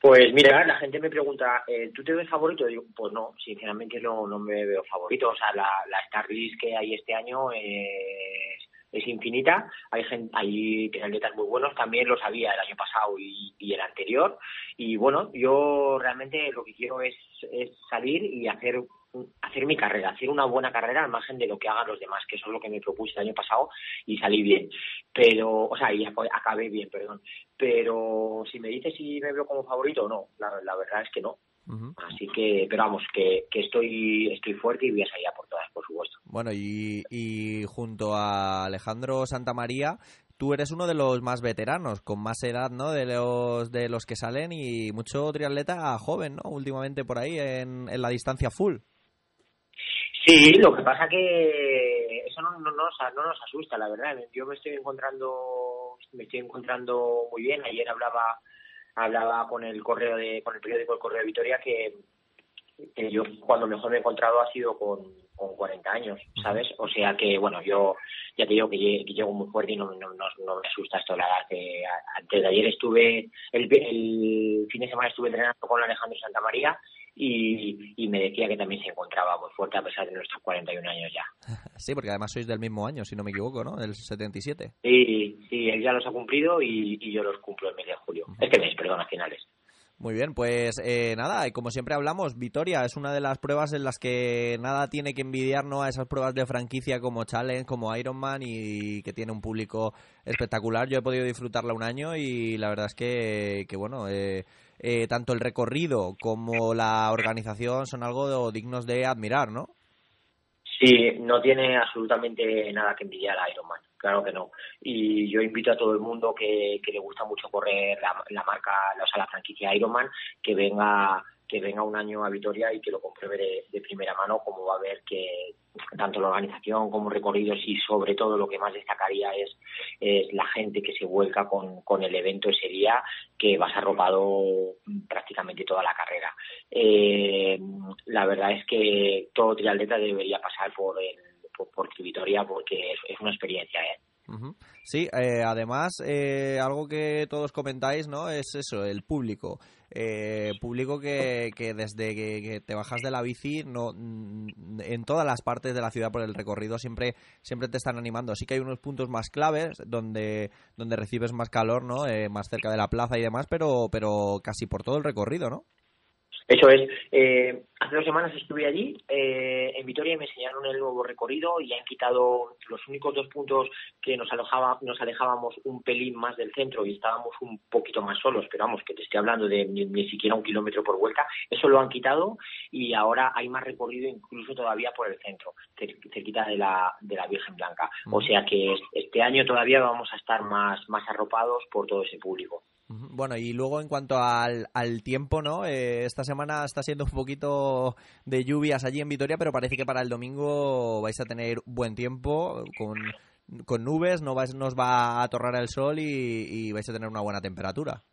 Pues mira, la gente me pregunta, eh, ¿tú te ves favorito? Digo, pues no, sinceramente no, no me veo favorito. O sea, la, la Star List que hay este año es, es infinita. Hay gente, hay atletas muy buenos, también lo sabía el año pasado y, y, el anterior. Y bueno, yo realmente lo que quiero es, es salir y hacer hacer mi carrera, hacer una buena carrera al margen de lo que hagan los demás, que eso es lo que me propuse el año pasado y salí bien. Pero, o sea, y acabé bien, perdón. Pero si me dices si me veo como favorito, no, la, la verdad es que no. Así que, pero vamos, que, que estoy, estoy fuerte y voy a salir a por todas, por supuesto. Bueno, y, y junto a Alejandro Santamaría, tú eres uno de los más veteranos, con más edad, ¿no? De los de los que salen y mucho triatleta joven, ¿no? Últimamente por ahí en, en la distancia full. Sí, lo que pasa que eso no, no, nos, no nos asusta, la verdad. Yo me estoy encontrando, me estoy encontrando muy bien. Ayer hablaba, hablaba con el correo de, con el periódico El Correo de Vitoria que, yo cuando mejor me he encontrado ha sido con, con 40 años, ¿sabes? O sea que, bueno, yo ya te digo que, llego muy fuerte y no, no, no, me asusta esto. La edad antes de ayer estuve, el, el fin de semana estuve entrenando con Alejandro Santa María y, me decía que también se encontraba muy fuerte a pesar de nuestros 41 años ya. *laughs* Sí, porque además sois del mismo año, si no me equivoco, ¿no? Del 77. Sí, sí, él ya los ha cumplido y, yo los cumplo el mes de julio. Este mes, perdón, a finales. Muy bien, pues eh, nada, y como siempre hablamos, Vitoria es una de las pruebas en las que nada tiene que envidiar ¿no? a esas pruebas de franquicia como Challenge, como Ironman y que tiene un público espectacular. Yo he podido disfrutarla un año y la verdad es que, que bueno, eh, eh, tanto el recorrido como la organización son algo dignos de admirar, ¿no? Sí, no tiene absolutamente nada que envidiar a Ironman, claro que no. Y yo invito a todo el mundo que, le gusta mucho correr la, la marca, o sea, la franquicia Ironman, que venga que venga un año a Vitoria y que lo compruebe de, primera mano, como va a ver que tanto la organización como recorridos y sobre todo lo que más destacaría es, es la gente que se vuelca con, con el evento ese día, que vas arropado prácticamente toda la carrera. Eh, la verdad es que todo triatleta debería pasar por, el, por, Vitoria porque es, una experiencia. ¿eh? Sí, eh, además, eh, algo que todos comentáis, ¿no? Es eso, el público. Eh, público que, que desde que, te bajas de la bici, no, mm, en todas las partes de la ciudad por el recorrido siempre, siempre te están animando. Sí que hay unos puntos más claves donde, donde recibes más calor, ¿no? más cerca de la plaza y demás, pero, pero casi por todo el recorrido, ¿no? Eso es. Eh, hace dos semanas estuve allí eh, en Vitoria y me enseñaron el nuevo recorrido y han quitado los únicos dos puntos que nos, alojaba, nos alejábamos un pelín más del centro y estábamos un poquito más solos, pero vamos, que te estoy hablando de ni, siquiera un kilómetro por vuelta. Eso lo han quitado y ahora hay más recorrido incluso todavía por el centro, cerquita de la, de la Virgen Blanca. O sea que este año todavía vamos a estar más, más arropados por todo ese público. Bueno, y luego en cuanto al, al tiempo, ¿no? Eh, esta semana está siendo un poquito de lluvias allí en Vitoria, pero parece que para el domingo vais a tener buen tiempo con, con nubes, no vais, nos va a torrar el sol y vais a tener una buena temperatura.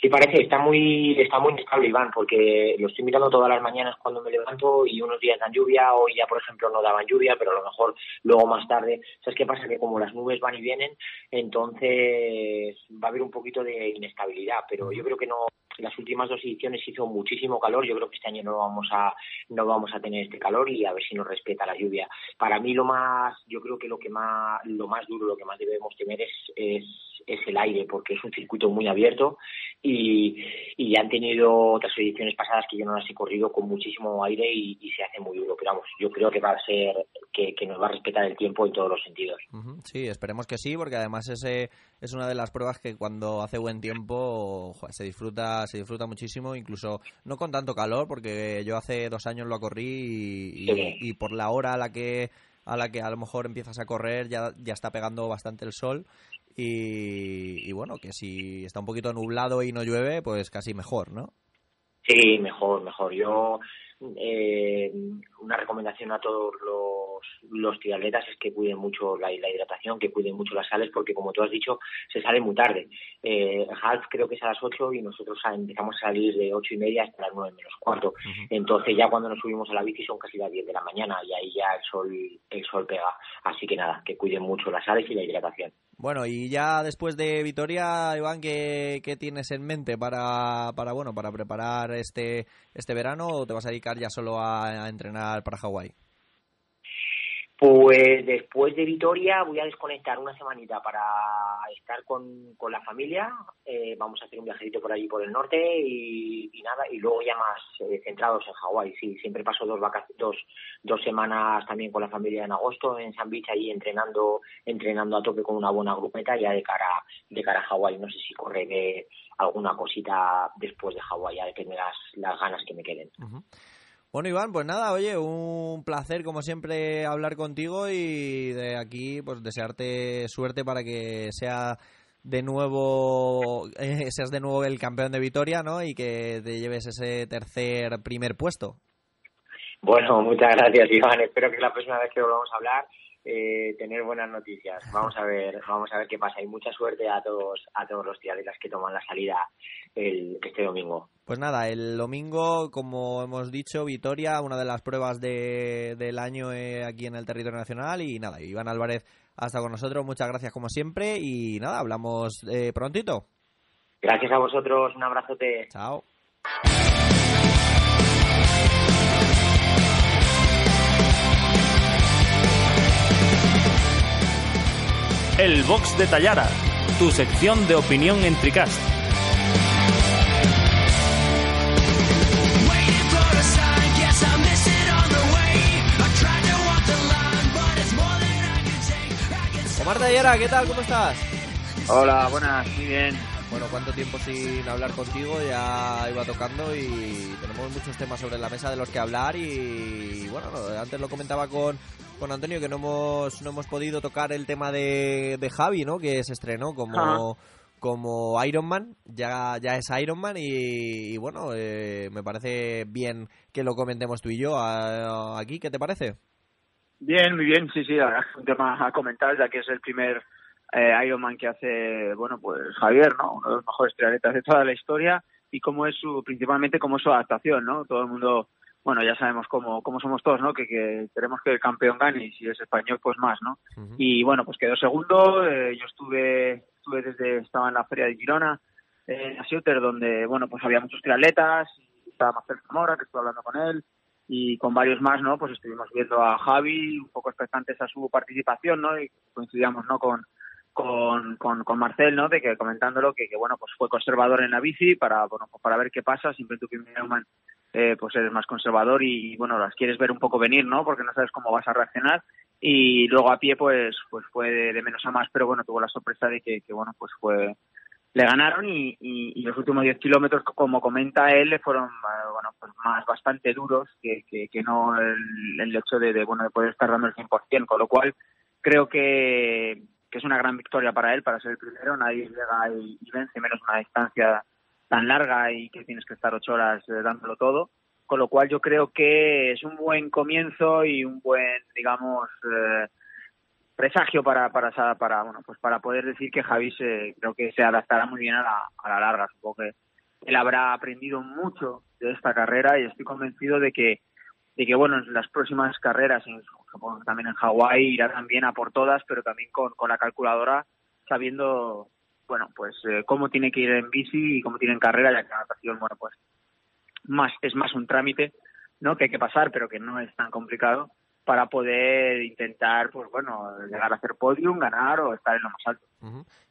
Sí, parece, está muy, está muy inestable, Iván, porque lo estoy mirando todas las mañanas cuando me levanto y unos días dan lluvia, hoy ya, por ejemplo, no daban lluvia, pero a lo mejor luego más tarde. ¿Sabes qué pasa? Que como las nubes van y vienen, entonces va a haber un poquito de inestabilidad, pero yo creo que no, las últimas dos ediciones hizo muchísimo calor, yo creo que este año no vamos a, no vamos a tener este calor y a ver si nos respeta la lluvia. Para mí lo más, yo creo que lo que más, lo más duro, lo que más debemos temer es, es, es el aire, porque es un circuito muy abierto y, y han tenido otras ediciones pasadas que yo no las he corrido con muchísimo aire y, se hace muy duro. Pero vamos, yo creo que va a ser, que, nos va a respetar el tiempo en todos los sentidos. Sí, esperemos que sí, porque además ese es una de las pruebas que cuando hace buen tiempo se disfruta se disfruta muchísimo, incluso no con tanto calor, porque yo hace dos años lo corrí y, y por la hora a la que a la que a lo mejor empiezas a correr ya, ya está pegando bastante el sol y, bueno, que si está un poquito nublado y no llueve, pues casi mejor, ¿no? Sí, mejor, mejor. Yo eh, una recomendación a todos los, los triatletas es que cuiden mucho la, hidratación, que cuiden mucho las sales, porque como tú has dicho, se sale muy tarde. Eh, half creo que es a las 8 y nosotros empezamos a salir de ocho y media hasta las 9 menos cuarto. Entonces ya cuando nos subimos a la bici son casi las 10 de la mañana y ahí ya el sol, el sol pega. Así que nada, que cuiden mucho las sales y la hidratación. Bueno, y ya después de Vitoria, Iván, ¿qué, qué tienes en mente para, para, bueno, para preparar este, este verano o te vas a dedicar ya solo a, entrenar para Hawái? Pues después de Vitoria voy a desconectar una semanita para estar con, con la familia. Eh, vamos a hacer un viajecito por allí por el norte y, nada, y luego ya más eh, centrados en Hawái. Sí, siempre paso dos, dos, dos semanas también con la familia en agosto en San Beach, ahí entrenando, entrenando a tope con una buena grupeta ya de cara, de cara a Hawái. No sé si correré alguna cosita después de Hawái, ya depende las, las ganas que me queden. Bueno, Iván, pues nada, oye, un placer como siempre hablar contigo y de aquí pues desearte suerte para que sea de nuevo *laughs* eh, seas de nuevo el campeón de Vitoria, ¿no? Y que te lleves ese tercer primer puesto. Bueno, muchas gracias, Iván. Espero que la próxima vez que volvamos a hablar eh, tener buenas noticias. Vamos a ver, vamos a ver qué pasa y mucha suerte a todos a todos los las que toman la salida el, este domingo. Pues nada, el domingo, como hemos dicho, Vitoria, una de las pruebas de, del año eh, aquí en el territorio nacional y nada, Iván Álvarez hasta con nosotros, muchas gracias como siempre y nada, hablamos eh, prontito. Gracias a vosotros, un abrazote. Chao. El Box de Tallara, tu sección de opinión en Tricast. Omar Tallara, ¿qué tal? ¿Cómo estás? Hola, buenas, muy bien. Bueno, cuánto tiempo sin hablar contigo, ya iba tocando y tenemos muchos temas sobre la mesa de los que hablar y bueno, antes lo comentaba con, con Antonio que no hemos, no hemos podido tocar el tema de, de Javi, ¿no? Que se estrenó como, como Iron Man, ya, ya es Iron Man y, bueno, eh, me parece bien que lo comentemos tú y yo aquí, ¿qué te parece? Bien, muy bien, sí, sí, un tema a comentar ya que es el primer eh, Iron Man que hace, bueno, pues Javier, ¿no? Uno de los mejores triatletas de toda la historia y cómo es su, principalmente cómo es su adaptación, ¿no? Todo el mundo bueno, ya sabemos cómo, cómo somos todos, ¿no? Que, que queremos que el campeón gane y si es español, pues más, ¿no? Y bueno, pues quedó segundo. Eh, yo estuve, estuve desde, estaba en la feria de Girona, en la donde, bueno, pues había muchos triatletas, y estaba Marcel Zamora, que estuve hablando con él, y con varios más, ¿no? Pues estuvimos viendo a Javi, un poco expectantes a su participación, ¿no? Y coincidíamos, ¿no? Con, con, con, con Marcel, ¿no? De que comentándolo que, que, bueno, pues fue conservador en la bici para, bueno, para ver qué pasa. Siempre tú que eh, pues eres más conservador y, bueno, las quieres ver un poco venir, ¿no? Porque no sabes cómo vas a reaccionar. Y luego a pie pues pues fue de, menos a más, pero bueno, tuvo la sorpresa de que, bueno, pues fue le ganaron y, los últimos 10 kilómetros, como comenta él, fueron eh, bueno, pues más bastante duros que, que, no el, hecho de, de, bueno de poder estar dando el 100%, con lo cual creo que, que es una gran victoria para él, para ser el primero, nadie llega y vence menos una distancia tan larga y que tienes que estar ocho horas eh, dándolo todo. Con lo cual yo creo que es un buen comienzo y un buen, digamos, eh, presagio para, para, para, bueno, pues para poder decir que Javi se, creo que se adaptará muy bien a la, a la larga. Supongo que él habrá aprendido mucho de esta carrera y estoy convencido de que, de que bueno, en las próximas carreras, en, también en Hawái, irá también a por todas, pero también con, con la calculadora, sabiendo bueno, pues eh, cómo tiene que ir en bici y cómo tiene en carrera, ya que la natación, bueno, pues más es más un trámite, ¿no? Que hay que pasar, pero que no es tan complicado. Para poder intentar, pues bueno, llegar a hacer podium, ganar o estar en lo más alto.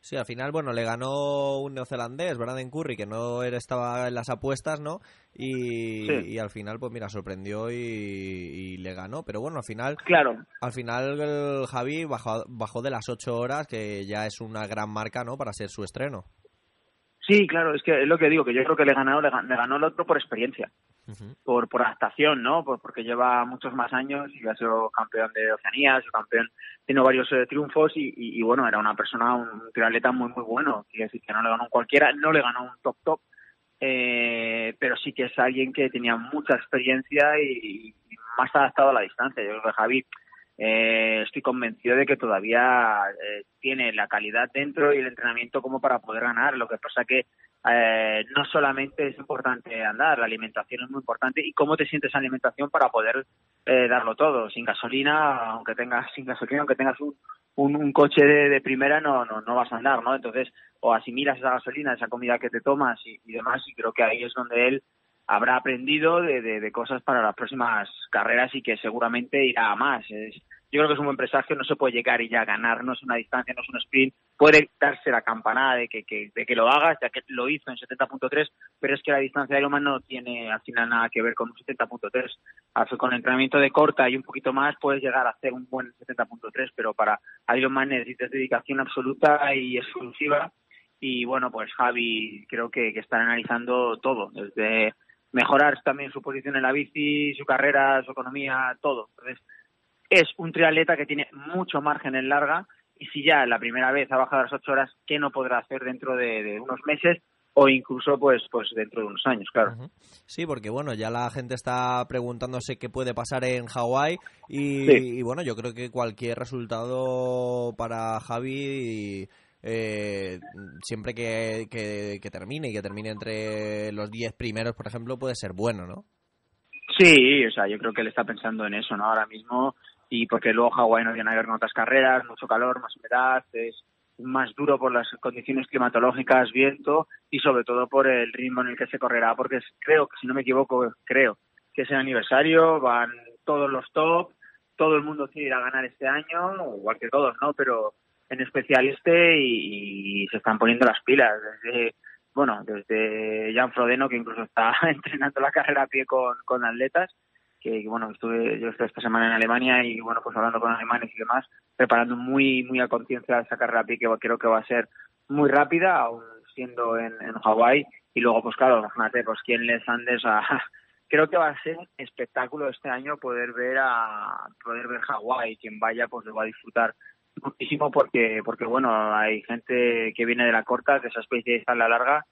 Sí, al final, bueno, le ganó un neozelandés, Braden Curry, que no estaba en las apuestas, ¿no? Y, al final, pues mira, sorprendió y, le ganó. Pero bueno, al final, claro. al final el Javi bajó, bajó de las ocho horas, que ya es una gran marca, ¿no? Para ser su estreno. Sí, claro, es que es lo que digo, que yo creo que le ganó, le, ganó el otro por experiencia, por, por adaptación, ¿no? porque lleva muchos más años y ha sido campeón de Oceanía, ha campeón, tiene varios eh, triunfos y, y, bueno, era una persona, un triatleta muy, muy bueno. Quiere decir que no le ganó un cualquiera, no le ganó un top top, eh, pero sí que es alguien que tenía mucha experiencia y, y más adaptado a la distancia. Yo creo que Javi eh, estoy convencido de que todavía eh, tiene la calidad dentro y el entrenamiento como para poder ganar. Lo que pasa que eh, no solamente es importante andar, la alimentación es muy importante y cómo te sientes en alimentación para poder eh, darlo todo. Sin gasolina, aunque tengas sin gasolina, aunque tengas un, un, coche de, primera, no, no, no vas a andar, ¿no? Entonces, o asimilas esa gasolina, esa comida que te tomas y, y demás, y creo que ahí es donde él habrá aprendido de, de, cosas para las próximas carreras y que seguramente irá a más. Es, yo creo que es un buen presagio, no se puede llegar y ya ganar, no es una distancia, no es un sprint, puede darse la campanada de que, que, de que lo hagas, ya que lo hizo en 70.3, pero es que la distancia de Ironman no tiene al final nada que ver con un 70.3. Con entrenamiento de corta y un poquito más puedes llegar a hacer un buen 70.3, pero para Ironman necesitas dedicación absoluta y exclusiva y bueno, pues Javi creo que, que están analizando todo, desde mejorar también su posición en la bici, su carrera, su economía, todo. Entonces, es un triatleta que tiene mucho margen en larga y si ya la primera vez ha bajado las ocho horas, ¿qué no podrá hacer dentro de, unos meses? o incluso pues pues dentro de unos años, claro. Sí, porque bueno, ya la gente está preguntándose qué puede pasar en Hawái y, bueno, yo creo que cualquier resultado para Javi eh, siempre que, que, termine y que termine entre los diez primeros, por ejemplo, puede ser bueno, ¿no? Sí, o sea, yo creo que él está pensando en eso, ¿no? Ahora mismo y porque luego Hawái no tiene que ver con otras carreras, mucho calor, más humedad, es más duro por las condiciones climatológicas, viento y sobre todo por el ritmo en el que se correrá, porque creo que si no me equivoco, creo que es el aniversario, van todos los top, todo el mundo quiere ir a ganar este año, igual que todos, ¿no? Pero en especial este y, se están poniendo las pilas desde bueno, desde Jan Frodeno que incluso está *laughs* entrenando la carrera a pie con, con atletas que bueno, estuve yo estuve esta semana en Alemania y bueno, pues hablando con alemanes y demás, preparando muy muy a conciencia esa carrera que creo que va a ser muy rápida, aún siendo en, en Hawái. Y luego pues claro, imagínate, pues quién les andes a *laughs* creo que va a ser espectáculo este año poder ver a poder ver Hawái, quien vaya pues lo va a disfrutar muchísimo porque porque bueno, hay gente que viene de la corta, de esa especie de la larga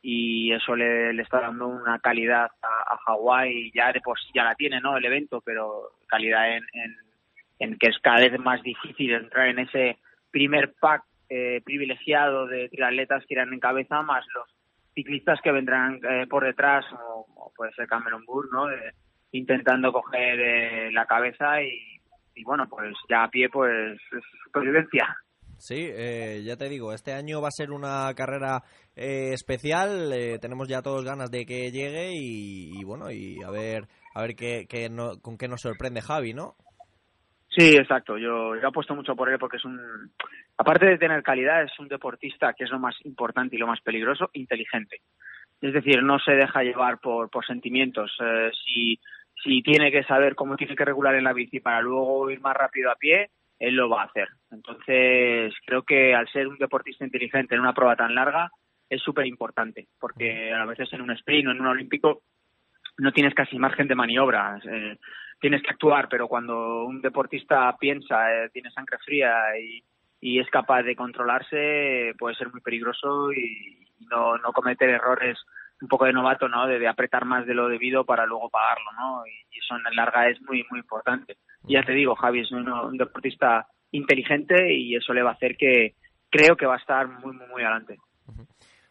y eso le, le, está dando una calidad a, a Hawái, ya de por sí ya la tiene, ¿no? El evento, pero calidad en, en, en que es cada vez más difícil entrar en ese primer pack eh, privilegiado de triatletas que irán en cabeza, más los ciclistas que vendrán eh, por detrás, o, puede ser Cameron Burr, ¿no? intentando coger eh, la cabeza y, y, bueno, pues ya a pie, pues es supervivencia. Sí, eh, ya te digo, este año va a ser una carrera eh, especial. Eh, tenemos ya todos ganas de que llegue y, bueno, y a ver, a ver qué, qué no, con qué nos sorprende Javi, ¿no? Sí, exacto. Yo, yo apuesto mucho por él porque es un, aparte de tener calidad, es un deportista que es lo más importante y lo más peligroso, inteligente. Es decir, no se deja llevar por, por sentimientos. si, si tiene que saber cómo tiene que regular en la bici para luego ir más rápido a pie, él lo va a hacer. Entonces, creo que al ser un deportista inteligente en una prueba tan larga, es súper importante, porque a veces en un sprint o en un olímpico no tienes casi margen de maniobra. Eh, tienes que actuar, pero cuando un deportista piensa, eh, tiene sangre fría y, es capaz de controlarse, puede ser muy peligroso y, no, no cometer errores un poco de novato, ¿no? De, apretar más de lo debido para luego pagarlo, ¿no? Y, eso en la larga es muy, muy importante. Ya te digo, Javi es un, deportista inteligente y eso le va a hacer que creo que va a estar muy, muy, muy adelante.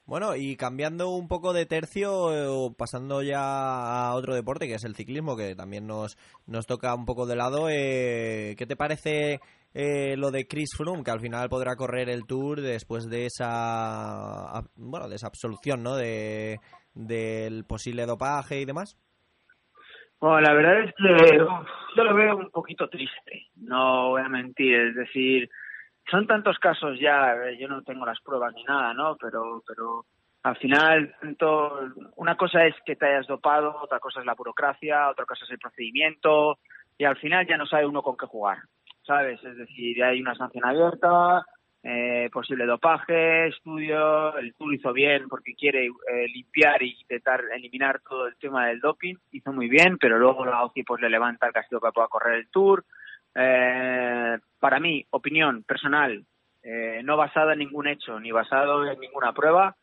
Bueno, y cambiando un poco de tercio, eh, pasando ya a otro deporte, que es el ciclismo, que también nos, nos toca un poco de lado, eh, ¿qué te parece eh, lo de Chris Froome, que al final podrá correr el Tour después de esa, bueno, de esa absolución, ¿no? De, del posible dopaje y demás. Bueno, la verdad es que yo lo veo un poquito triste, no voy a mentir, es decir, son tantos casos ya, yo no tengo las pruebas ni nada, ¿no? Pero, pero al final, tanto, una cosa es que te hayas dopado, otra cosa es la burocracia, otra cosa es el procedimiento, y al final ya no sabe uno con qué jugar, ¿sabes? Es decir, hay una sanción abierta, eh, posible dopaje, estudio, el Tour hizo bien porque quiere eh, limpiar y intentar eliminar todo el tema del doping, hizo muy bien, pero luego la OCI pues le levanta el castigo para pueda correr el Tour. Eh, para mí, opinión personal, eh, no basada en ningún hecho ni basado en ninguna prueba,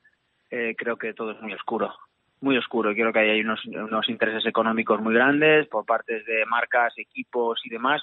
eh, creo que todo es muy oscuro, muy oscuro. Creo que hay unos, unos intereses económicos muy grandes por parte de marcas, equipos y demás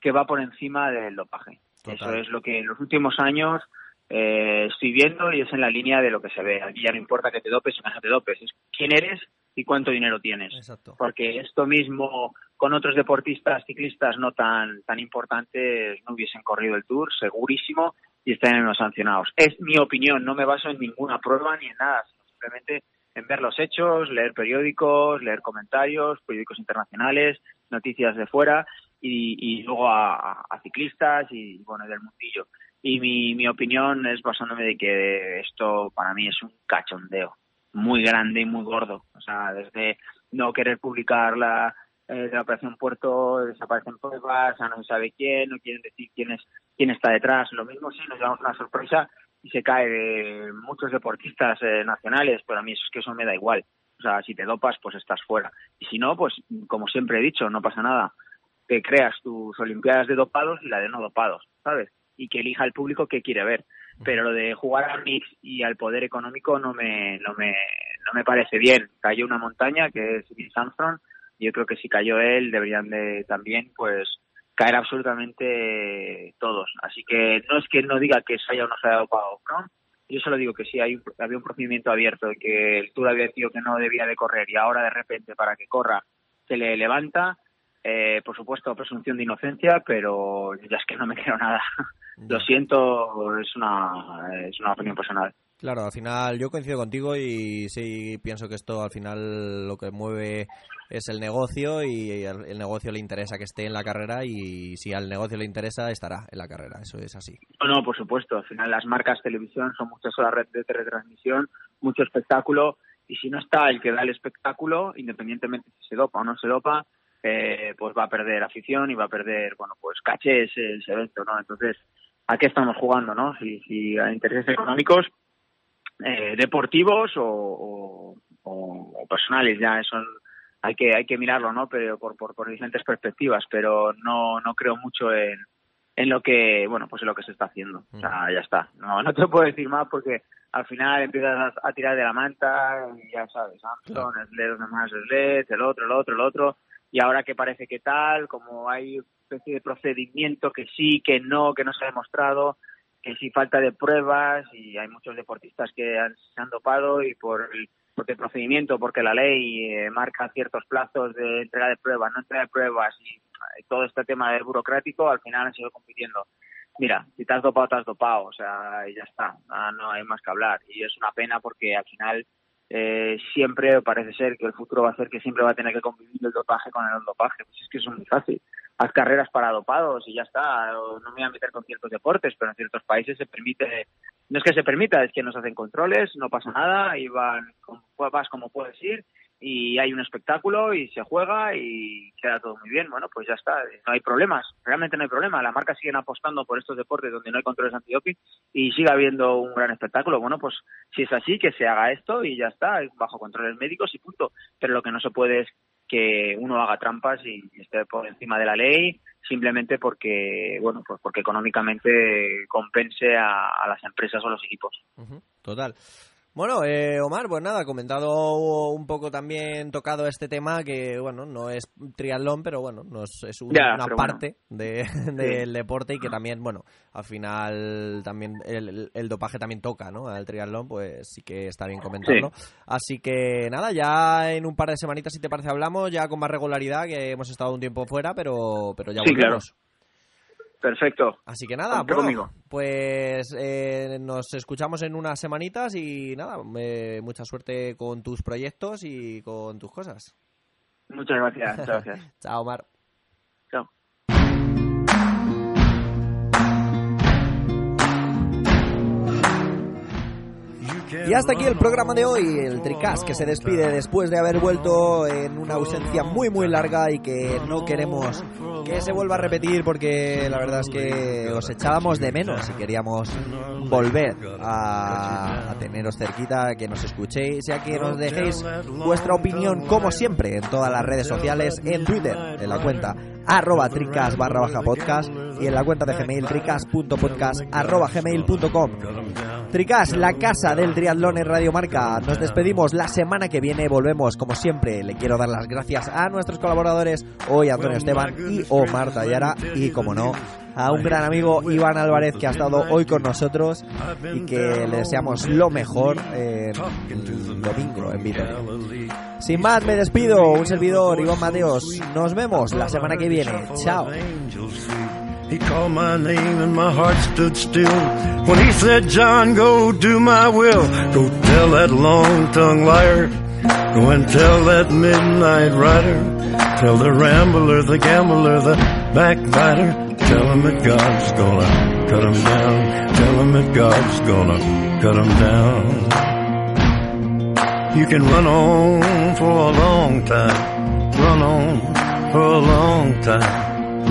que va por encima del dopaje. Total. Eso es lo que en los últimos años eh, estoy viendo y es en la línea de lo que se ve. Aquí ya no importa que te dopes o no te dopes, es quién eres y cuánto dinero tienes. Exacto. Porque esto mismo con otros deportistas, ciclistas no tan, tan importantes no hubiesen corrido el Tour, segurísimo, y estarían los sancionados. Es mi opinión, no me baso en ninguna prueba ni en nada, sino simplemente en ver los hechos, leer periódicos, leer comentarios, periódicos internacionales, noticias de fuera y, y luego a, ciclistas y bueno, del mundillo. Y mi, mi opinión es basándome de que esto para mí es un cachondeo muy grande y muy gordo. O sea, desde no querer publicar la, eh, Operación Puerto, desaparecen pruebas, a no se sabe quién, no quieren decir quién es quién está detrás. Lo mismo sí, nos llevamos una sorpresa y se cae de muchos deportistas eh, nacionales, pero a mí es que eso me da igual. O sea, si te dopas, pues estás fuera. Y si no, pues como siempre he dicho, no pasa nada. Que creas tus Olimpiadas de dopados y la de no dopados, ¿sabes? Y que elija el público que quiere ver. Pero lo de jugar al mix y al poder económico no me, no me, no me parece bien. Cayó una montaña que es Vince Armstrong y yo creo que si cayó él deberían de también pues caer absolutamente todos. Así que no es que no diga que se haya o no se haya dopado. Yo solo digo que si hay, había un procedimiento abierto que el Tour había decidido que no debía de correr y ahora de repente para que corra se le levanta, eh, por supuesto presunción de inocencia, pero ya es que no me creo nada. Lo siento, es una, es una opinión personal. Claro, al final yo coincido contigo y sí pienso que esto al final lo que mueve es el negocio y al- el negocio le interesa que esté en la carrera y si al negocio le interesa estará en la carrera, eso es así. No, no, por supuesto. Al final las marcas televisión son muchas horas de retransmisión, mucho espectáculo y si no está el que da el espectáculo, independientemente si se dopa o no se dopa, eh, pues va a perder afición y va a perder, bueno, pues caché ese, ese evento, ¿no? Entonces, ¿a qué estamos jugando, no? Si, si hay intereses económicos, eh, deportivos o, o- o- o personales, ya eso hay que hay que mirarlo, ¿no? Pero por, por, por diferentes perspectivas, pero no no creo mucho en en lo que bueno pues en lo que se está haciendo o sea ya está no no te puedo decir más porque al final empiezas a, a tirar de la manta y ya sabes Armstrong Sled los demás Sled el otro el otro el otro y ahora que parece que tal como hay una especie de procedimiento que sí que no que no se ha demostrado que sí falta de pruebas y hay muchos deportistas que han, se han dopado y por el, porque el procedimiento, porque la ley eh, marca ciertos plazos de entrega de pruebas, no entrega de pruebas y eh, todo este tema de burocrático, al final han seguido compitiendo. Mira, si te has dopado, te has dopado, o sea, y ya está, Ah, no hay más que hablar. Y es una pena porque al final eh, siempre parece ser que el futuro va a ser que siempre va a tener que convivir el dopaje con el dopaje. Pues es que es muy fácil. Haz carreras para dopados y ya está. No me voy a meter con ciertos deportes, pero en ciertos países se permite, no es que se permita, es que nos hacen controles, no pasa nada, y van, vas como puedes ir y hay un espectáculo y se juega y queda todo muy bien. Bueno, pues ya está, no hay problemas, realmente no hay problema. Las marcas siguen apostando por estos deportes donde no hay controles antidoping y sigue habiendo un gran espectáculo. Bueno, pues si es así, que se haga esto y ya está, bajo controles médicos y punto. Pero lo que no se puede es que uno haga trampas y esté por encima de la ley simplemente porque, bueno, pues porque económicamente compense a, las empresas o los equipos. Total. Bueno, eh, Omar, pues nada, comentado un poco también tocado este tema que, bueno, no es triatlón, pero bueno, nos, es un- Ya, una bueno. parte de- *laughs* del deporte y que también, bueno, al final también el, el- dopaje también toca, ¿no? Al triatlón, pues sí que está bien comentarlo. Así que nada, ya en un par de semanitas, si te parece, hablamos ya con más regularidad, que hemos estado un tiempo fuera, pero, pero ya Sí, claro. Perfecto. Así que nada, Cuenta bueno, conmigo. pues eh, nos escuchamos en unas semanitas y nada, eh, mucha suerte con tus proyectos y con tus cosas. Muchas gracias, muchas gracias. *laughs* Chao, Mar. Y hasta aquí el programa de hoy, el Tricas que se despide después de haber vuelto en una ausencia muy muy larga y que no queremos que se vuelva a repetir porque la verdad es que os echábamos de menos y queríamos volver a, teneros cerquita, que nos escuchéis y a que nos dejéis vuestra opinión como siempre en todas las redes sociales, en Twitter, en la cuenta arroba tricas barra baja podcast y en la cuenta de Gmail tricas.podcast arroba gmail.com Tricas, la casa del triatlón en Radio Marca. Nos despedimos la semana que viene, volvemos como siempre. Le quiero dar las gracias a nuestros colaboradores, hoy Antonio Esteban y Omar Tallara y como no, a un gran amigo Iván Álvarez que ha estado hoy con nosotros y que le deseamos lo mejor en el domingo en Vitoria. Sin más, me despido. Un servidor, Iván Mateos. Nos vemos la semana que viene. Chao. He called my name and my heart stood still when he said, John, go do my will. Go tell that long-tongued liar. Go and tell that midnight rider. Tell the rambler, the gambler, the backbiter. Tell him that God's gonna cut him down. Tell him that God's gonna cut him down. You can run on for a long time. Run on for a long time.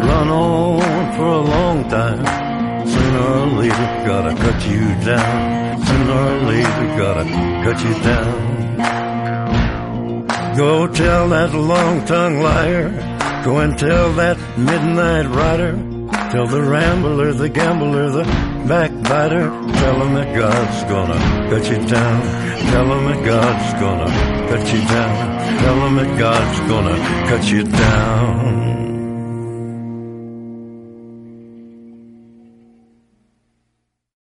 Run on for a long time. Sooner or later, gotta cut you down. Sooner or later, gotta cut you down. Go tell that long-tongued liar. Go and tell that midnight rider. Tell the rambler, the gambler, the backbiter. Tell him that God's gonna cut you down. Tell him that God's gonna cut you down. Tell him that God's gonna cut you down.